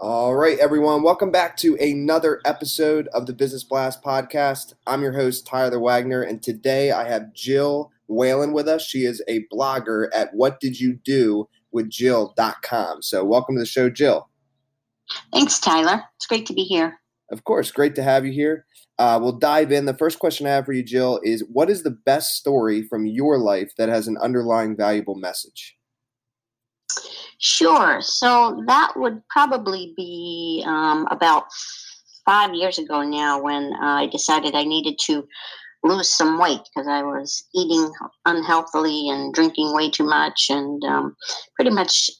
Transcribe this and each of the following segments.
All right, everyone. Welcome back to another episode of the Business Blast podcast. I'm your host, Tyler Wagner, and today I have Jill Whalen with us. She is a blogger at What Did You Do with Jill.com. So, welcome to the show, Jill. Thanks, Tyler. It's great to be here. Of course, great to have you here. Uh, we'll dive in. The first question I have for you, Jill, is what is the best story from your life that has an underlying valuable message? Sure. So that would probably be um, about five years ago now when I decided I needed to lose some weight because I was eating unhealthily and drinking way too much and um, pretty much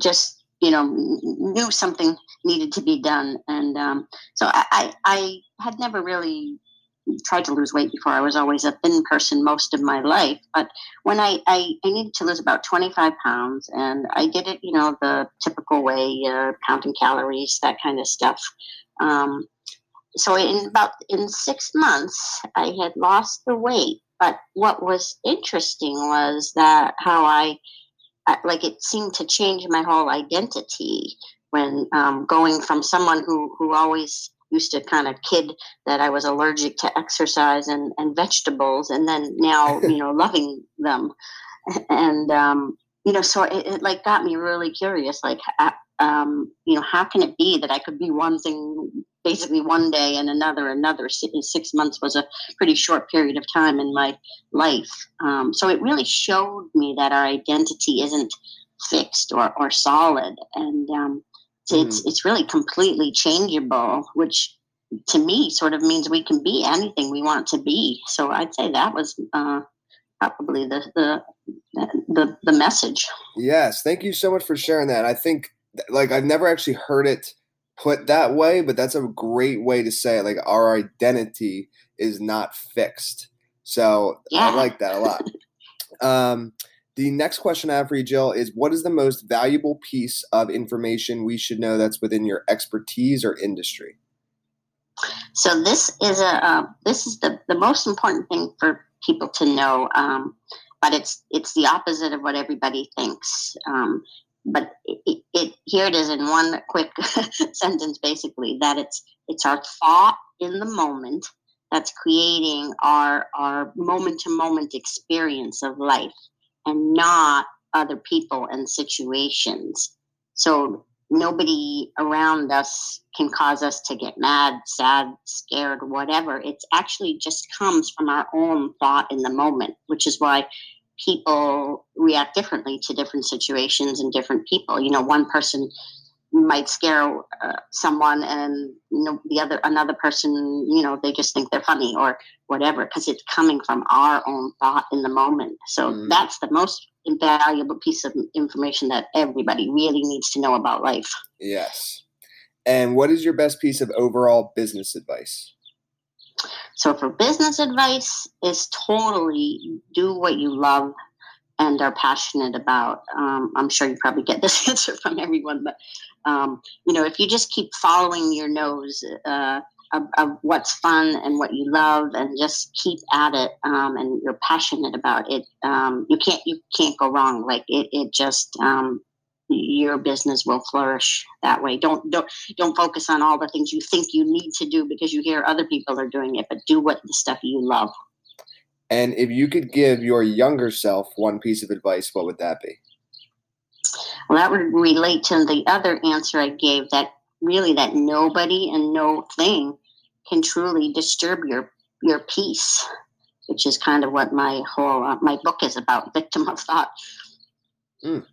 just, you know, knew something needed to be done. And um, so I, I, I had never really tried to lose weight before. I was always a thin person most of my life. But when I, I, I needed to lose about 25 pounds, and I did it, you know, the typical way, uh, counting calories, that kind of stuff. Um, so in about in six months, I had lost the weight. But what was interesting was that how I, like, it seemed to change my whole identity when um, going from someone who who always used to kind of kid that I was allergic to exercise and, and vegetables, and then now you know loving them, and um, you know, so it, it, like got me really curious. Like, um, you know, how can it be that I could be one thing basically one day and another another? Six months was a pretty short period of time in my life, um, so it really showed me that our identity isn't fixed or, or solid, and um, it's mm. it's really completely changeable, which to me sort of means we can be anything we want to be. So I'd say that was uh, probably the, the the the message. Yes, thank you so much for sharing that. I think like I've never actually heard it put that way, but that's a great way to say it. Like our identity is not fixed. So yeah. I like that a lot. um, the next question I have for you, Jill, is what is the most valuable piece of information we should know that's within your expertise or industry? So this is a uh, this is the, the most important thing for people to know, um, but it's it's the opposite of what everybody thinks. Um, but it, it, here it is in one quick sentence, basically that it's it's our thought in the moment that's creating our our moment to moment experience of life and not other people and situations. So nobody around us can cause us to get mad, sad, scared, whatever. It actually just comes from our own thought in the moment, which is why people react differently to different situations and different people. You know, one person might scare uh, someone and you know the other another person you know they just think they're funny or whatever because it's coming from our own thought in the moment. So mm. that's the most invaluable piece of information that everybody really needs to know about life. Yes. And what is your best piece of overall business advice? So for business advice is totally do what you love and are passionate about. Um, I'm sure you probably get this answer from everyone, but um, you know, if you just keep following your nose uh, of, of, what's fun and what you love, and just keep at it, um, and you're passionate about it, um, you can't you can't go wrong. Like it, it just um, your business will flourish that way. Don't don't don't focus on all the things you think you need to do because you hear other people are doing it, but do what the stuff you love. And if you could give your younger self one piece of advice, what would that be? Well, that would relate to the other answer I gave that really that nobody and no thing can truly disturb your your peace, which is kind of what my whole uh, my book is about, victim of thought. Mm.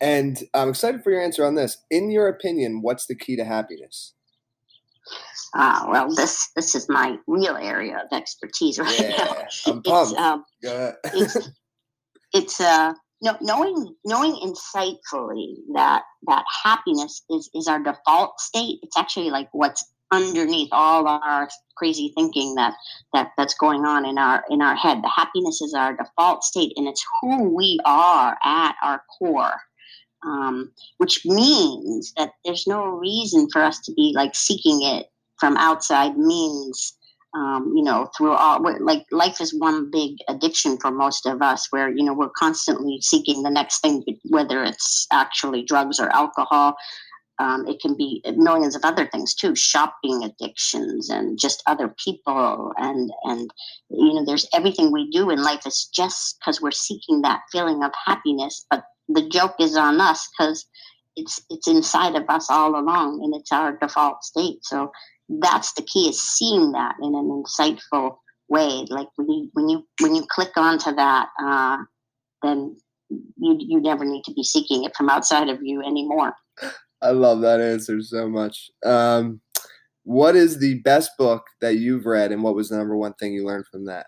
And I'm excited for your answer on this. In your opinion, what's the key to happiness? Uh, well, this this is my real area of expertise right yeah, now. I'm pumped. It's, um, it's, it's uh, know, knowing knowing insightfully that that happiness is is our default state. It's actually like what's underneath all our crazy thinking that that that's going on in our in our head. The happiness is our default state, and it's who we are at our core. Um, which means that there's no reason for us to be like seeking it from outside means um, you know, through all like life is one big addiction for most of us, where you know we're constantly seeking the next thing, whether it's actually drugs or alcohol. Um, it can be millions of other things too, shopping addictions and just other people, and and you know, there's everything we do in life is just because we're seeking that feeling of happiness. But the joke is on us because it's it's inside of us all along, and it's our default state. So that's the key is seeing that in an insightful way. Like when you when you when you click onto that uh, then you you never need to be seeking it from outside of you anymore. I love that answer so much. Um, what is the best book that you've read and what was the number one thing you learned from that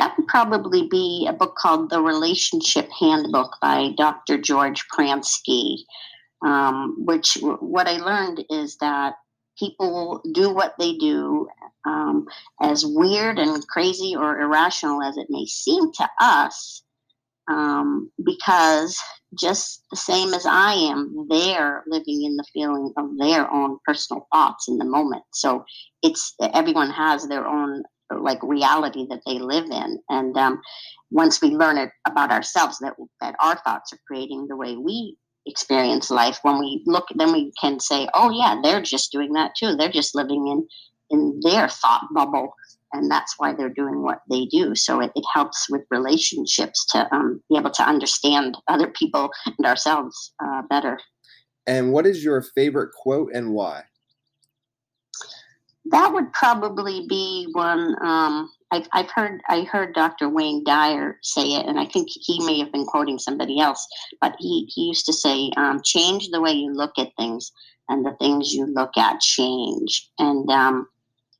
that would probably be a book called the relationship handbook by dr george pransky um, which what i learned is that people do what they do, um, as weird and crazy or irrational as it may seem to us, um, because just the same as I am, they're living in the feeling of their own personal thoughts in the moment. So it's everyone has their own like reality that they live in, and um, once we learn it about ourselves, that that our thoughts are creating the way we experience life when we look then we can say oh yeah they're just doing that too. They're just living in in their thought bubble. And that's why they're doing what they do. So it, it helps with relationships to um, be able to understand other people and ourselves uh, better. And what is your favorite quote and why that would probably be one um, I've, I've heard I heard Dr. Wayne Dyer say it, and I think he may have been quoting somebody else, but he, he used to say, um, "Change the way you look at things, and the things you look at change." And um,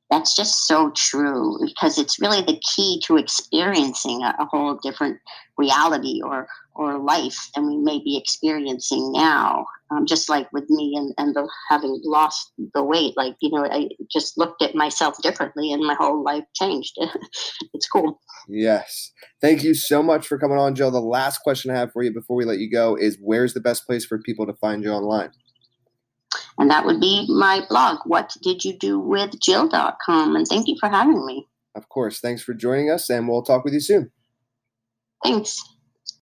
that's just so true because it's really the key to experiencing a, a whole different reality or or life than we may be experiencing now. Um, just like with me and, and the, having lost the weight, like, you know, I just looked at myself differently and my whole life changed. it's cool. Yes. Thank you so much for coming on, Jill. The last question I have for you before we let you go is where's the best place for people to find you online? And that would be my blog, What Did You Do With Jill.com. And thank you for having me. Of course. Thanks for joining us, and we'll talk with you soon. Thanks.